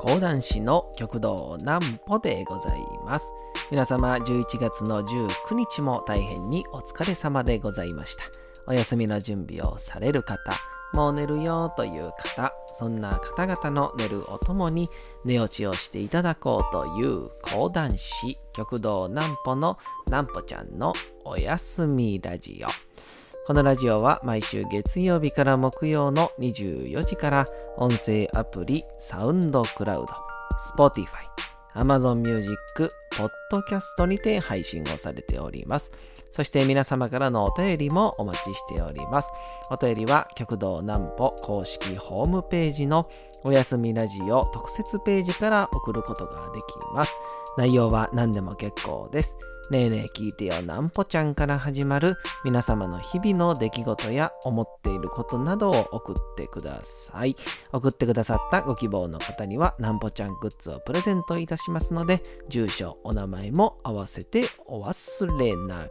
講談師の極道南歩でございます。皆様11月の19日も大変にお疲れ様でございました。お休みの準備をされる方もう寝るよという方そんな方々の寝るおともに寝落ちをしていただこうという講談師極道南歩の南歩ちゃんのおやすみラジオ。このラジオは毎週月曜日から木曜の24時から音声アプリサウンドクラウド、Spotify、Amazon Music、Podcast にて配信をされております。そして皆様からのお便りもお待ちしております。お便りは極道南歩公式ホームページのおやすみラジオ特設ページから送ることができます。内容は何でも結構です。ねえねえ聞いてよなんぽちゃんから始まる皆様の日々の出来事や思っていることなどを送ってください。送ってくださったご希望の方にはなんぽちゃんグッズをプレゼントいたしますので、住所、お名前も合わせてお忘れなく。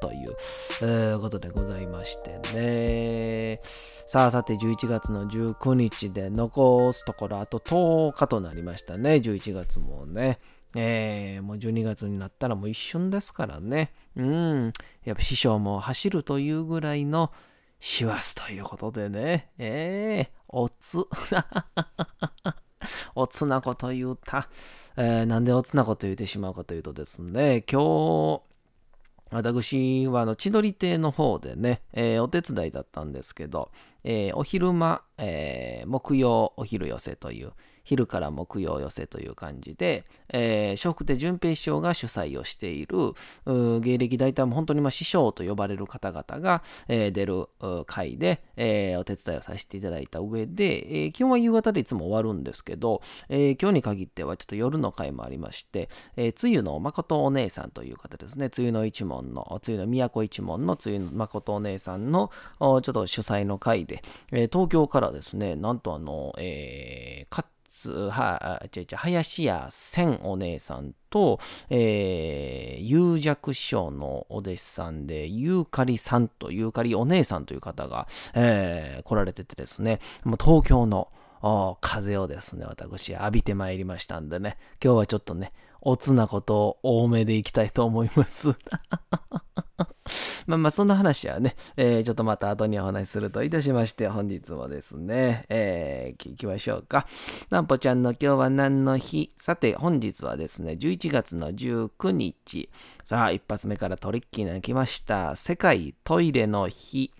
という、えー、ことでございましてね。さあさて11月の19日で残すところあと10日となりましたね。11月もね。えー、もう12月になったらもう一瞬ですからね。うん。やっぱ師匠も走るというぐらいの師走ということでね。えー、おつ。おつなこと言うた。えー、なんでおつなこと言うてしまうかというとですね、今日、私はあの千鳥亭の方でね、えー、お手伝いだったんですけど、えー、お昼間、えー、木曜お昼寄せという、昼から木曜寄せという感じで、えー、笑福亭淳平師匠が主催をしている、芸歴大体も本当にまあ師匠と呼ばれる方々が、えー、出る会で、えー、お手伝いをさせていただいた上で、えー、基本は夕方でいつも終わるんですけど、えー、今日に限ってはちょっと夜の会もありまして、えー、つゆの誠お姉さんという方ですね、つゆの一門の、つゆの都一門のつゆの誠お姉さんのちょっと主催の会で、でえ、東京からですね、なんとあの、えー、は、ちゃちゃ、林家千お姉さんと、えー、有弱師匠のお弟子さんで、ゆうかりさんと、ゆうかりお姉さんという方が、えー、来られててですね、もう東京の風をですね、私浴びてまいりましたんでね、今日はちょっとね、おつなこと多めでいきたいと思います。まあまあ、そんな話はね、えー、ちょっとまた後にお話しするといたしまして、本日もですね、えー、行きましょうか。なんぽちゃんの今日は何の日？さて、本日はですね、11月の19日。さあ、一発目からトリッキーな来ました。世界トイレの日。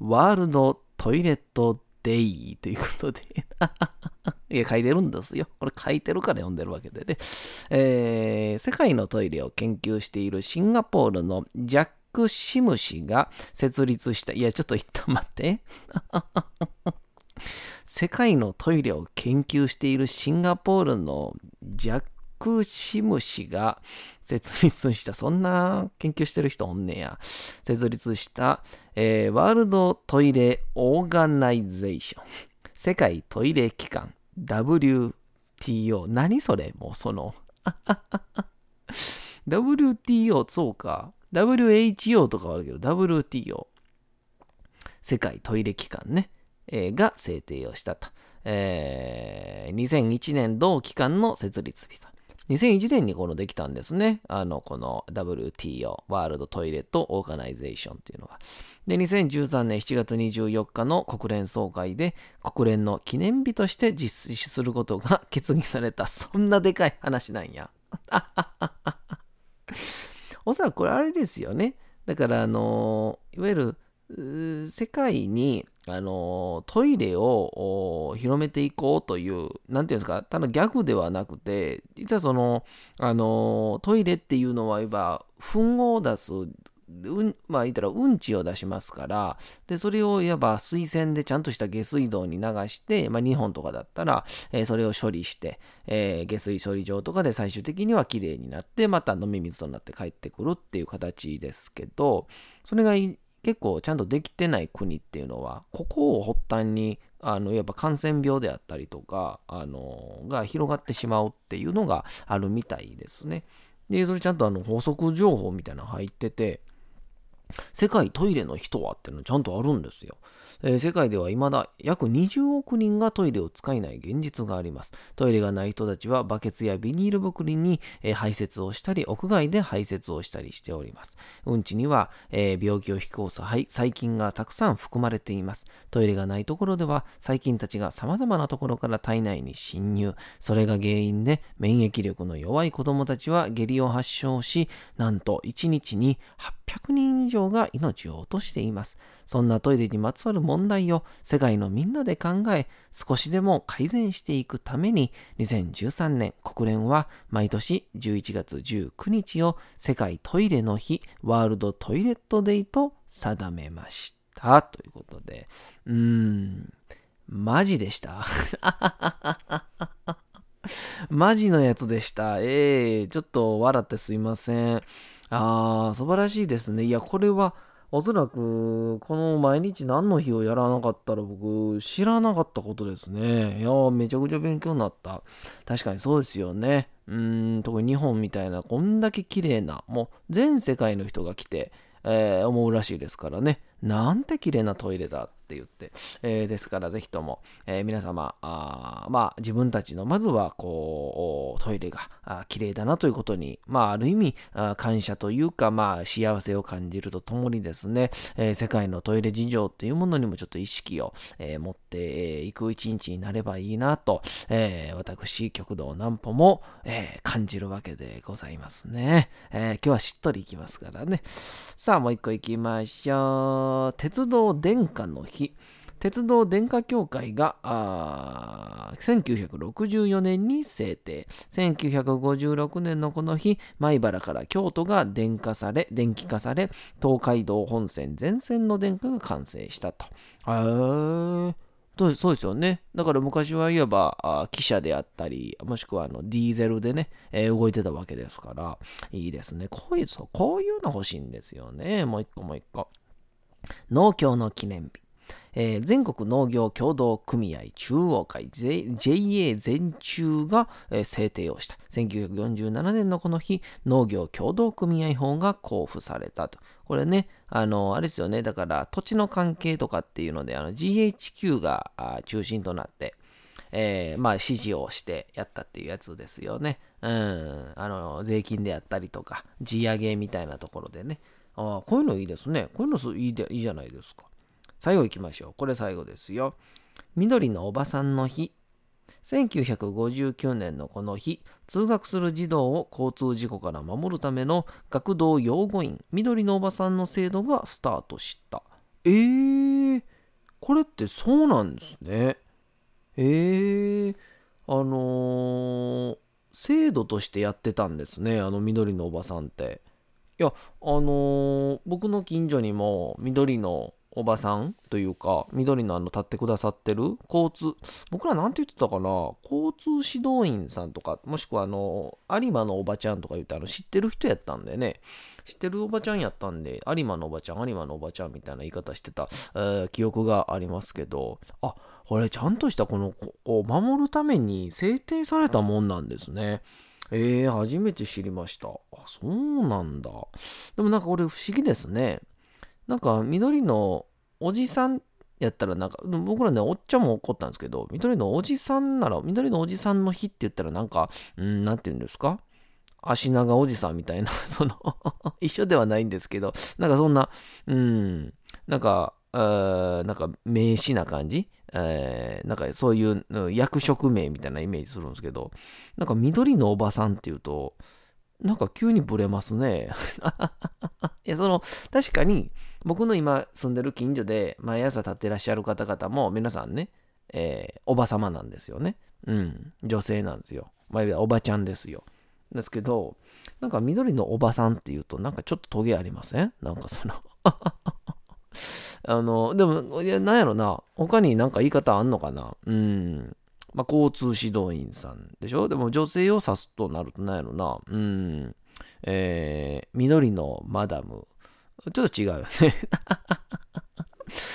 ワールドトイレットデイということで いや、書いてるんですよ。これ書いてるから読んでるわけでね。えー、世界のトイレを研究しているシンガポールのジャック・シム氏が設立した、いや、ちょっと一旦待って。世界のトイレを研究しているシンガポールのジャック・シム氏が設立した、そんな研究してる人おんねや。設立した、えー、ワールドトイレオーガナイゼーション。世界トイレ機関 WTO。何それもうその WTO、そうか。WHO とかあるけど、WTO。世界トイレ機関ね、えー、が制定をしたと。えー、2001年同機関の設立日と。2001年にこのできたんですね。あの、この WTO、ワールドトイレットオーガナイゼーションっていうのが。で、2013年7月24日の国連総会で国連の記念日として実施することが決議された。そんなでかい話なんや。おそらくこれあれですよね。だから、あの、いわゆる世界にあのトイレを広めていこうという、なんていうんですか、ただギャグではなくて、実はその、あのトイレっていうのは、いわば、糞を出す、うん、まあ言ったらうんちを出しますから、で、それをいわば水洗でちゃんとした下水道に流して、まあ日本とかだったら、えー、それを処理して、えー、下水処理場とかで最終的には綺麗になって、また飲み水となって帰ってくるっていう形ですけど、それが結構ちゃんとできてない国っていうのは、ここを発端に、あの、やっぱ感染病であったりとか、あの、が広がってしまうっていうのがあるみたいですね。で、それちゃんとあの、法則情報みたいなの入ってて、世界トイレの人はっていうのちゃんとあるんですよ。えー、世界では未だ約20億人がトイレを使えない現実があります。トイレがない人たちはバケツやビニール袋に、えー、排泄をしたり、屋外で排泄をしたりしております。うんちには、えー、病気を引き起こす細菌がたくさん含まれています。トイレがないところでは細菌たちが様々なところから体内に侵入。それが原因で免疫力の弱い子供たちは下痢を発症し、なんと1日に800人以上が命を落としています。そんなトイレにまつわる問題を世界のみんなで考え、少しでも改善していくために、2013年国連は毎年11月19日を世界トイレの日、ワールドトイレットデイと定めました。ということで、うーん、マジでした？マジのやつでした。ええー、ちょっと笑ってすいません。あー、素晴らしいですね。いや、これは、おそらく、この毎日何の日をやらなかったら僕、知らなかったことですね。いやめちゃくちゃ勉強になった。確かにそうですよね。うん、特に日本みたいな、こんだけ綺麗な、もう全世界の人が来て、えー、思うらしいですからね。なんて綺麗なトイレだって言って、えー、ですからぜひとも、えー、皆様あまあ自分たちのまずはこうトイレがあ綺麗だなということにまあある意味あ感謝というかまあ幸せを感じるとともにですね、えー、世界のトイレ事情っていうものにもちょっと意識を、え持っていく一日になればいいなと、え私極道南歩も、え感じるわけでございますね、え今日はしっとりいきますからね。さあもう一個いきましょう。鉄道電化の日。鉄道電化協会があ1964年に制定1956年のこの日米原から京都が電化され電気化され東海道本線全線の電化が完成したとへえそうですよね。だから昔はいわば、汽車であったり、もしくはあのディーゼルでね、えー、動いてたわけですから、いいですね。こういう、こういうの欲しいんですよね。もう一個もう一個。農協の記念日。えー、全国農業協同組合中央会 JA 全中が、えー、制定をした。1947年のこの日、農業協同組合法が交付されたと。これね、あの、あれですよね、だから土地の関係とかっていうので、の GHQ が中心となって、えー、まあ、指示をしてやったっていうやつですよね。うん、あの、税金であったりとか、地上げみたいなところでね。ああ、こういうのいいですね。こういうのいいでいいじゃないですか。最後行きましょう。これ最後ですよ。緑のおばさんの日。1959年のこの日、通学する児童を交通事故から守るための学童養護員、緑のおばさんの制度がスタートした。えー、これってそうなんですね。えー、あのー、制度としてやってたんですね、あの緑のおばさんって。いや、あのー、僕の近所にも緑のおばさんというか、緑のあの立ってくださってる交通、僕らなんて言ってたかな、交通指導員さんとか、もしくはあの、有馬のおばちゃんとか言ってあの知ってる人やったんでね、知ってるおばちゃんやったんで、有馬のおばちゃん、有馬のおばちゃんみたいな言い方してた、えー、記憶がありますけど、あ、これちゃんとしたこの、こう守るために制定されたもんなんですね。えー、初めて知りました。あ、そうなんだ。でもなんかこれ不思議ですね。なんか緑のおじさんやったらなんか、僕らね、おっちゃんも怒ったんですけど、緑のおじさんなら、緑のおじさんの日って言ったらなんか、うん、なんて言うんですか？足長おじさんみたいな、その一緒ではないんですけど、なんかそんな、うん、なんか、なんか名詞な感じ、えー、なんかそういう役職名みたいなイメージするんですけど、なんか緑のおばさんっていうと、なんか急にブレますね。いや、その、確かに、僕の今住んでる近所で毎朝立ってらっしゃる方々も皆さんね、えー、おばさまなんですよね。うん。女性なんですよ。まあ、おばちゃんですよ。ですけど、なんか緑のおばさんっていうと、なんかちょっとトゲありません？なんかその あの、でも、いや、なんやろな。他になんか言い方あんのかな？うん。まあ、交通指導員さんでしょ？でも女性を指すとなるとなんやろな。うん。えー、緑のマダム。ちょっと違うよね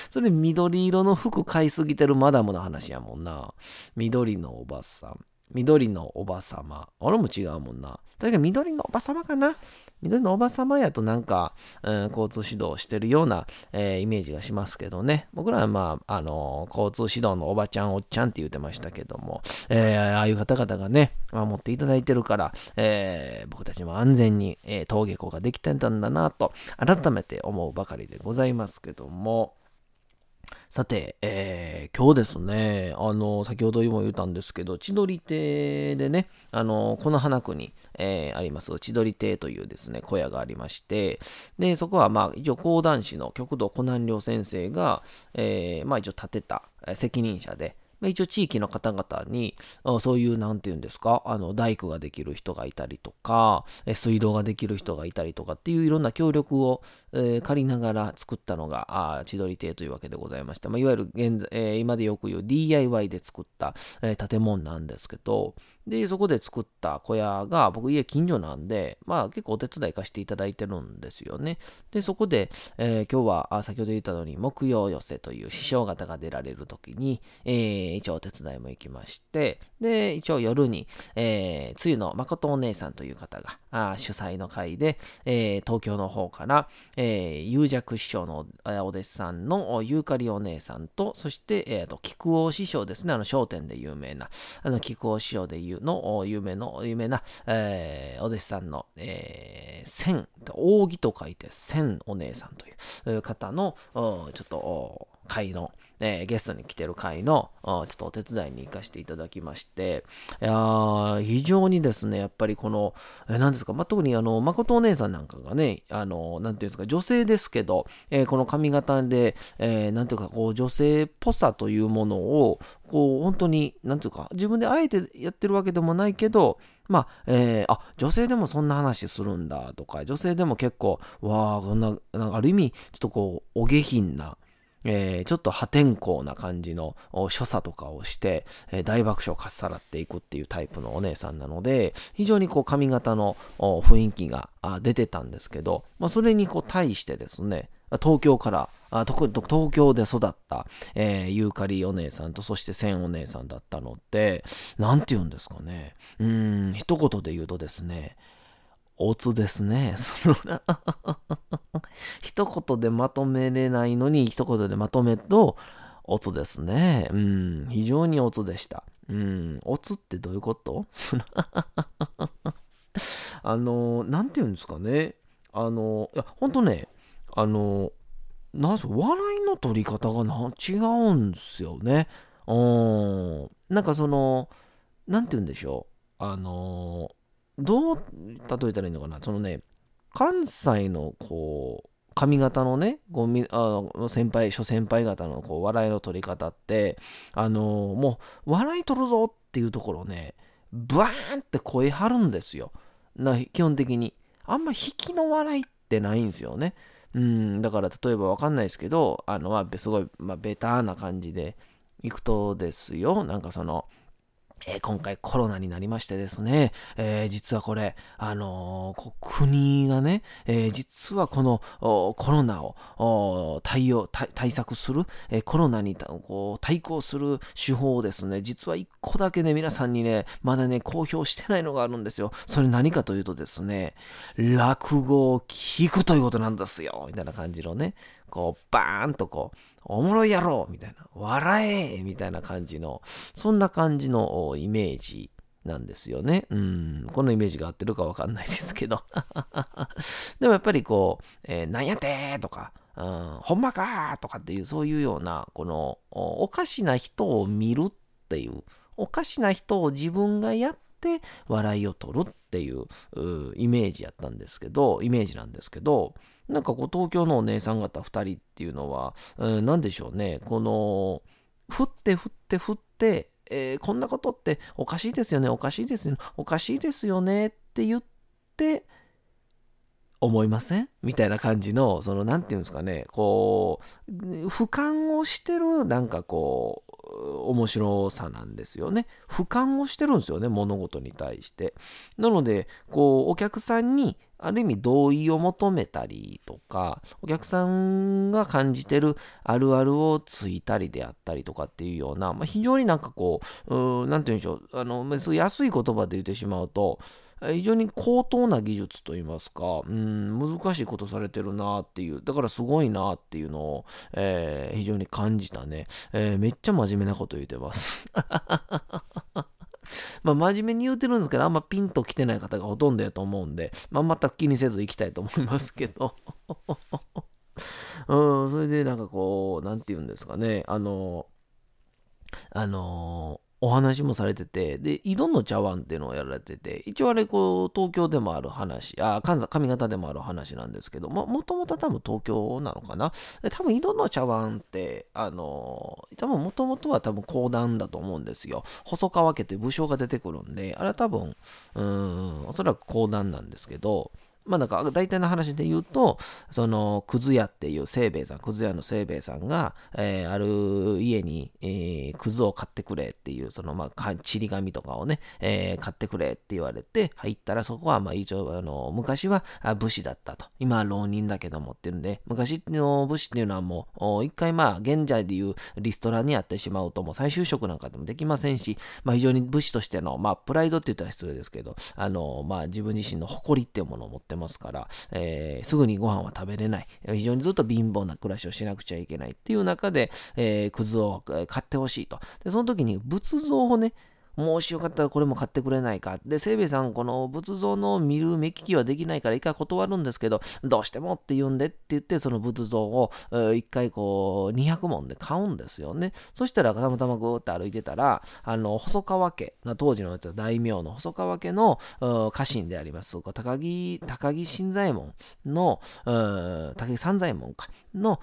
それ緑色の服買いすぎてるマダムの話やもんな。緑のおばさん。緑のおばさま。俺も違うもんな。とにかく緑のおばさまかな緑のおばさまやとなんか、うん、交通指導してるような、えー、イメージがしますけどね。僕らはまあ、あのー、交通指導のおばちゃん、おっちゃんって言ってましたけども、えー、ああいう方々がね、守っていただいてるから、え僕たちも安全に、え登下校ができてたんだなと、改めて思うばかりでございますけども、さて、えー、今日ですね、あの、先ほども言ったんですけど、千鳥亭でね、あの、この花区に、えー、あります、千鳥亭というですね、小屋がありまして、で、そこは、まあ、一応、講談師の極道湖南良先生が、えー、まあ、一応、建てた責任者で、まあ、一応地域の方々に、そういう、なんていうんですか、あの、大工ができる人がいたりとか、水道ができる人がいたりとかっていういろんな協力を、えー、借りながら作ったのが、あ千鳥亭というわけでございまして、まあ、いわゆる現在、えー、今でよく言う DIY で作った、えー、建物なんですけど、で、そこで作った小屋が、僕家近所なんで、まあ結構お手伝い化していただいてるんですよね。で、そこで、えー、今日は、先ほど言ったように、木曜寄せという師匠方が出られる時に、えー、一応お手伝いも行きまして、で、一応夜に、えー、つゆの誠お姉さんという方が、あ主催の会で、えー、東京の方から、えー、有弱師匠のお弟子さんのユーカリお姉さんと、そして、えー、と、菊王師匠ですね、あの、商店で有名な、あの、菊王師匠でいの有名の、有名な、えー、お弟子さんの、えー、千、扇と書いて千お姉さんという方の、ちょっと、会の、えー、ゲストに来てる会の、ちょっとお手伝いに行かせていただきまして、いや非常にですね、やっぱりこの、えー、何ですか、まあ、特にあの、誠お姉さんなんかがね、あの、なんていうんですか、女性ですけど、えー、この髪型で、えー、なんていうか、こう、女性っぽさというものを、こう、本当に、なんていうか、自分であえてやってるわけでもないけど、まあ、えー、あ、女性でもそんな話するんだとか、女性でも結構、わあ、こんな、なんかある意味、ちょっとこう、お下品な、えー、ちょっと破天荒な感じの所作とかをして、えー、大爆笑をかっさらっていくっていうタイプのお姉さんなので、非常にこう髪型の雰囲気が出てたんですけど、まあ、それにこう対してですね、東京から東京で育った、えー、ユーカリお姉さんと、そしてセンお姉さんだったので、なんて言うんですかね。うん、一言で言うとですね、オツですね。その 一言でまとめれないのに、一言でまとめると、オツですね。うん、非常にオツでした。うん、オツってどういうこと？あの、なんて言うんですかね。あの、いや、ほんとね、あの、なんす、笑いの取り方がな違うんですよね。うん。なんかその、なんて言うんでしょう。あの、どう例えたらいいのかな？そのね、関西のこう、髪型のね、こうあの先輩、諸先輩方のこう笑いの取り方って、あのー、もう、笑い取るぞっていうところね、ブワーンって声張るんですよ。な基本的に。あんま引きの笑いってないんですよね。うん、だから例えばわかんないですけど、あの、まあ、すごい、まあ、ベターな感じで行くとですよ、なんかその、えー、今回コロナになりましてですね、えー、実はこれ、あのー、国がね、え実はこのコロナを対応対策する、えコロナにこう対抗する手法をですね、実は1個だけね、皆さんにね、まだね、公表してないのがあるんですよ。それ何かというとですね、落語を聞くということなんですよ、みたいな感じのね、こう、バーンとこう、おもろいやろみたいな、笑えみたいな感じの、そんな感じのイメージなんですよね。うん、このイメージが合ってるかわかんないですけど。でもやっぱりこう、えー、なんやてとか、うん、ほんまかとかっていう、そういうような、この、おかしな人を見るっていう、おかしな人を自分がやって笑いを取るっていうイメージやったんですけど、イメージなんですけど、なんかこう東京のお姉さん方2人っていうのは、うん、何でしょうね、この、振って振って振って、えー、こんなことっておかしいですよね、おかしいですよね、おかしいですよねって言って、思いません？みたいな感じの、その、なんていうんですかね、こう、俯瞰をしてる、なんかこう、面白さなんですよね。俯瞰をしてるんですよね、物事に対して。なので、こう、お客さんに、ある意味同意を求めたりとか、お客さんが感じてるあるあるをついたりであったりとかっていうような、まあ、非常になんかこう、うなんて言うんでしょう、あの、安い言葉で言ってしまうと、非常に高等な技術といいますか、うん、難しいことされてるなっていう、だからすごいなっていうのを、えー、非常に感じたね、えー、めっちゃ真面目なこと言ってます。まあ、真面目に言うてるんですけど、あんまピンと来てない方がほとんどやと思うんで、まあ、全く気にせず行きたいと思いますけど。うん、それでなんかこう、なんて言うんですかね、あの、あのお話もされてて、で、井戸の茶碗っていうのをやられてて、一応あれ、こう、東京でもある話、あ、関西、上方でもある話なんですけど、まあ、もともと多分東京なのかな？で多分井戸の茶碗って、あの、多分もともとは多分講談だと思うんですよ。細川家という武将が出てくるんで、あれは多分、うん、おそらく講談なんですけど、まあなんか大体の話で言うと、その、くず屋っていう清兵衛さん、くず屋の清兵衛さんが、えー、ある家に、えー、くずを買ってくれっていう、その、まあ、ちり紙とかをね、えー、買ってくれって言われて、入ったらそこは、まあ一応、あの、昔は武士だったと。今は浪人だけどもっていうんで、昔の武士っていうのはもう、一回まあ、現在でいうリストラにやってしまうと、もう再就職なんかでもできませんし、まあ非常に武士としての、まあ、プライドって言ったら失礼ですけど、あの、まあ自分自身の誇りっていうものを持ってますから、えー、すぐにご飯は食べれない。非常にずっと貧乏な暮らしをしなくちゃいけないっていう中で、えー、くずを買ってほしいと。で、その時に仏像をね、もしよかったらこれも買ってくれないか。で、清兵衛さん、この仏像の見る目利きはできないから一回断るんですけど、どうしてもって言うんでって言って、その仏像を一回こう、200文で買うんですよね。そしたら、たまたまぐーって歩いてたら、あの、細川家、当時の大名の細川家の家臣であります、高木、高木新左衛門の、高木三左衛門か、の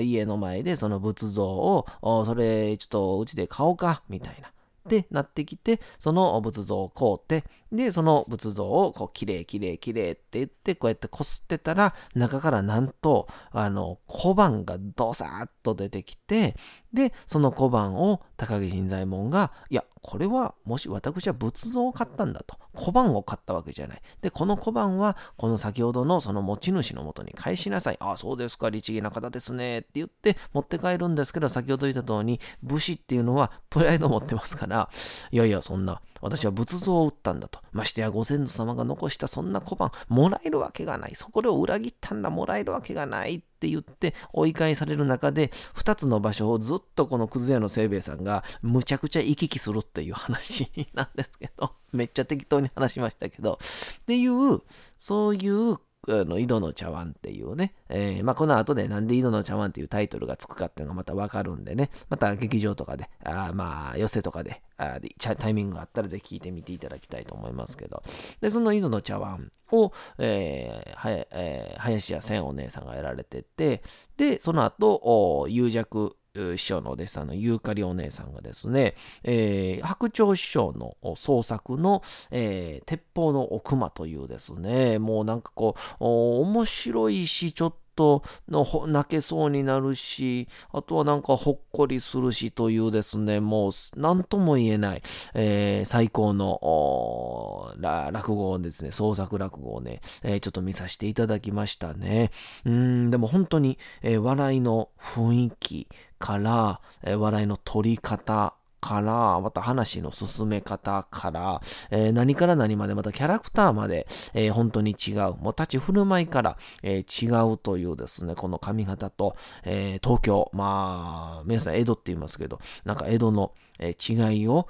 家の前でその仏像を、それちょっとうちで買おうか、みたいな。ってなってきて、その仏像を買うて、で、その仏像をこう、きれいきれいきれいって言って、こうやってこすってたら、中からなんと、あの、小判がドサーッと出てきて、で、その小判を高木新左衛門が、いや、これは、もし私は仏像を買ったんだと。小判を買ったわけじゃない。で、この小判は、この先ほどのその持ち主のもとに返しなさい。ああ、そうですか、律儀な方ですね。って言って持って帰るんですけど、先ほど言った通り、武士っていうのはプライドを持ってますから、いやいや、そんな、私は仏像を売ったんだと。ましてやご先祖様が残したそんな小判、もらえるわけがない。そこを裏切ったんだ、もらえるわけがないって言って追い返される中で、2つの場所をずっとこのくず屋の清兵衛さんがむちゃくちゃ行き来するっていう話なんですけど、めっちゃ適当に話しましたけど、っていう、そういうあの井戸の茶碗っていうね、えー、まあ、この後でなんで井戸の茶碗っていうタイトルがつくかっていうのがまたわかるんでね、また劇場とかで、あまあ、寄せとかであタイミングがあったらぜひ聞いてみていただきたいと思いますけど、で、その井戸の茶碗を、えーはえー、林家千お姉さんがやられてて、で、その後、お有弱師匠のお弟子さんのユーカリお姉さんがですね、えー、白鳥師匠の創作の、えー、鉄砲の奥間というですね、もうなんかこう、面白いし、ちょっとの泣けそうになるし、あとはなんかほっこりするしというですね、もう何とも言えない、えー、最高の落語をですね、創作落語をね、えー、ちょっと見させていただきましたね。うん、でも本当に、えー、笑いの雰囲気から、え笑いの取り方、から、また話の進め方から、えー、何から何まで、またキャラクターまで、えー、本当に違う。もう立ち振る舞いから、えー、違うというですね、この髪型と、え東京、まあ、皆さん江戸って言いますけど、なんか江戸の、え違いを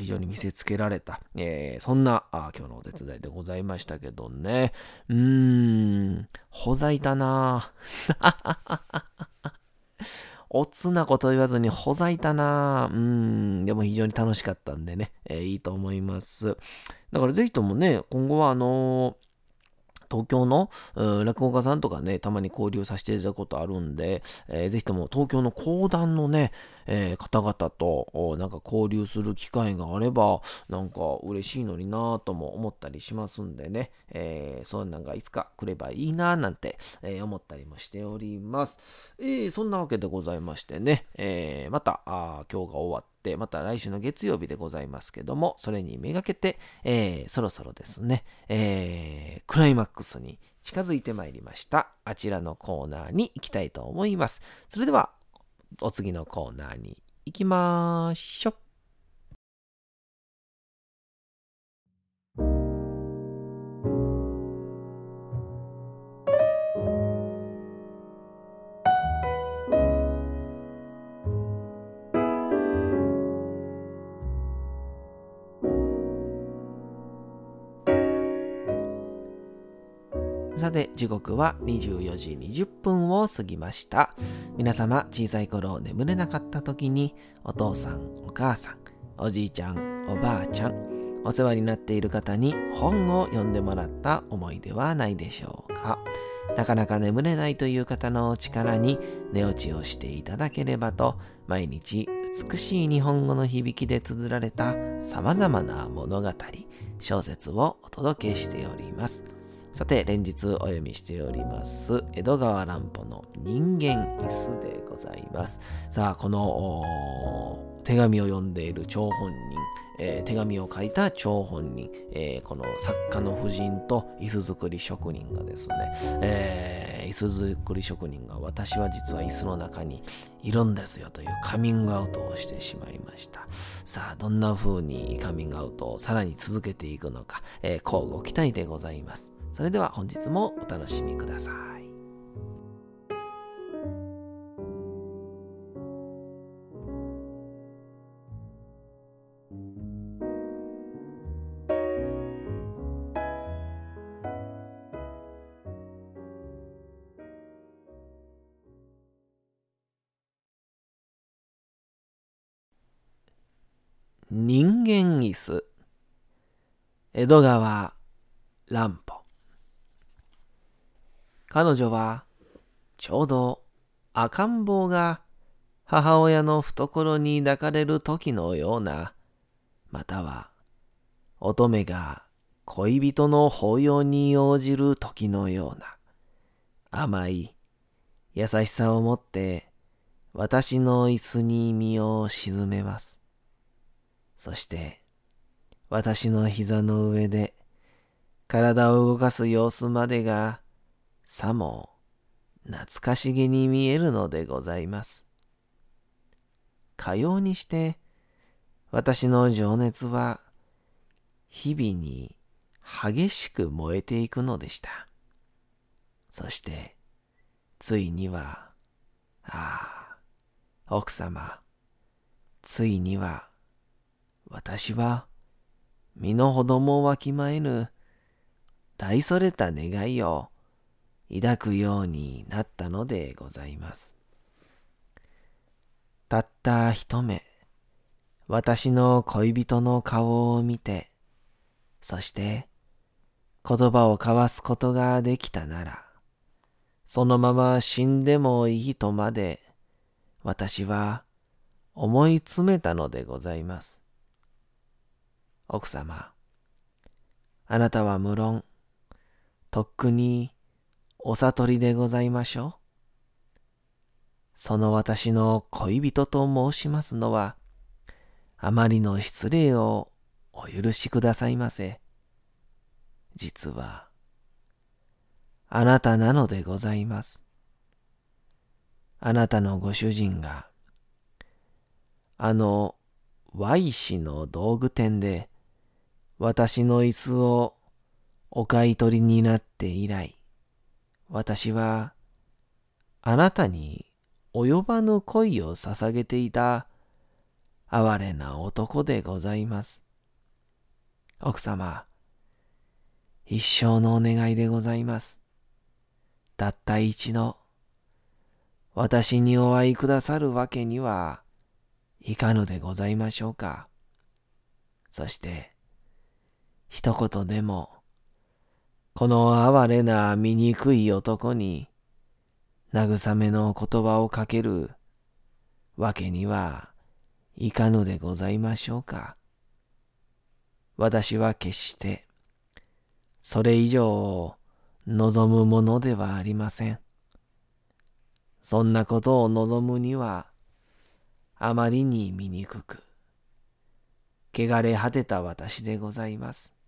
非常に見せつけられた、えそんなあ今日のお手伝いでございましたけどね。うーん、ほざいたなぁ。おつなこと言わずにほざいたな。うん、でも非常に楽しかったんでね、えー、いいと思います。だからぜひともね、今後はあのー東京の、落語家さんとかね、たまに交流させていただくことあるんで、えー、ぜひとも東京の講談のね、えー、方々となんか交流する機会があれば、なんか嬉しいのになぁとも思ったりしますんでね、えー、そんなんがいつか来ればいいなぁなんて、えー、思ったりもしております。えー、そんなわけでございましてね、えー、またあ今日が終わって、また来週の月曜日でございますけども、それにめがけて、えー、そろそろですね、えー、クライマックスに近づいてまいりました。あちらのコーナーに行きたいと思います。それでは、お次のコーナーに行きましょう。さて、時刻は24時20分を過ぎました。皆様、小さい頃眠れなかった時に、お父さん、お母さん、おじいちゃん、おばあちゃん、お世話になっている方に本を読んでもらった思いではないでしょうか。なかなか眠れないという方の力に寝落ちをしていただければと、毎日美しい日本語の響きで綴られた様々な物語、小説をお届けしております。さて、連日お読みしております、江戸川乱歩の人間椅子でございます。さあ、この手紙を読んでいる張本人、えー、手紙を書いた張本人、えー、この作家の夫人と椅子作り職人がですね、えー、椅子作り職人が私は実は椅子の中にいるんですよというカミングアウトをしてしまいました。さあ、どんな風にカミングアウトをさらに続けていくのか、えー、交互期待でございます。それでは本日もお楽しみください。人間椅子江戸川乱歩彼女はちょうど赤ん坊が母親の懐に抱かれる時のような、または乙女が恋人の抱擁に応じる時のような甘い優しさを持って私の椅子に身を沈めます。そして私の膝の上で体を動かす様子までがさも懐かしげに見えるのでございます。かようにして私の情熱は日々に激しく燃えていくのでした。そしてついには、ああ、奥様、ついには私は身の程もわきまえぬ大それた願いを抱くようになったのでございます。たった一目、私の恋人の顔を見て、そして言葉を交わすことができたなら、そのまま死んでもいいとまで私は思い詰めたのでございます。奥様、あなたは無論、とっくにお悟りでございましょう。その私の恋人と申しますのは、あまりの失礼をお許しくださいませ。実は、あなたなのでございます。あなたのご主人が、あの Y 氏の道具店で、私の椅子をお買い取りになって以来、私はあなたに及ばぬ恋を捧げていた哀れな男でございます。奥様、一生のお願いでございます。たった一度、私にお会いくださるわけにはいかぬでございましょうか。そして、一言でも、この哀れな醜い男に慰めの言葉をかけるわけにはいかぬでございましょうか。私は決してそれ以上望むものではありません。そんなことを望むにはあまりに醜く、汚れ果てた私でございます。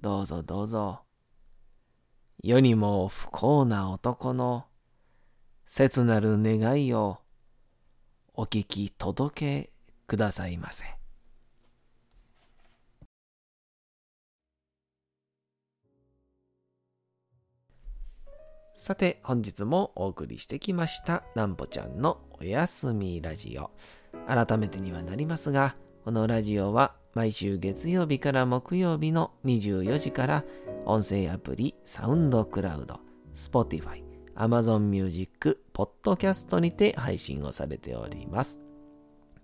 どうぞどうぞ、世にも不幸な男の切なる願いをお聞き届けくださいませ。さて本日もお送りしてきましたなんぽちゃんのおやすみラジオ改めてにはなりますがこのラジオは毎週月曜日から木曜日の24時から音声アプリサウンドクラウド Spotify Amazon Music Podcast にて配信をされております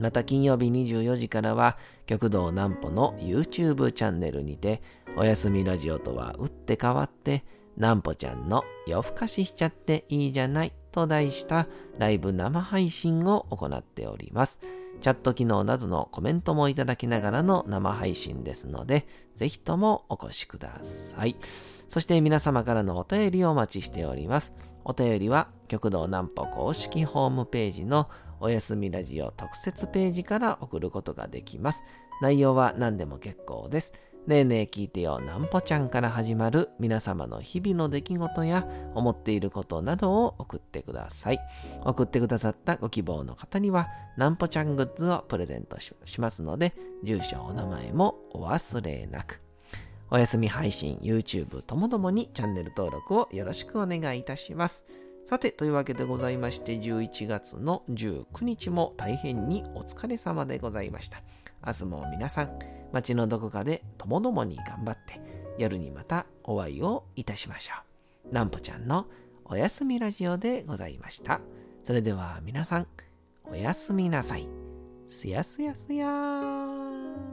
また金曜日24時からは極道南歩の YouTube チャンネルにておやすみラジオとは打って変わってなんぽちゃんの夜更かししちゃっていいじゃないと題したライブ生配信を行っております。チャット機能などのコメントもいただきながらの生配信ですので、ぜひともお越しください。そして皆様からのお便りをお待ちしております。お便りは極道南歩公式ホームページのおやすみラジオ特設ページから送ることができます。内容は何でも結構です。ねえねえ聞いてよなんぽちゃんから始まる皆様の日々の出来事や思っていることなどを送ってください。送ってくださったご希望の方にはなんぽちゃんグッズをプレゼントしますので、住所、お名前もお忘れなく。お休み配信、YouTube ともどもにチャンネル登録をよろしくお願いいたします。さて、というわけでございまして、11月の19日も大変にお疲れ様でございました。明日も皆さん、街のどこかでともどもに頑張って、夜にまたお会いをいたしましょう。なんぽちゃんのおやすみラジオでございました。それでは皆さん、おやすみなさい。すやすやすやー。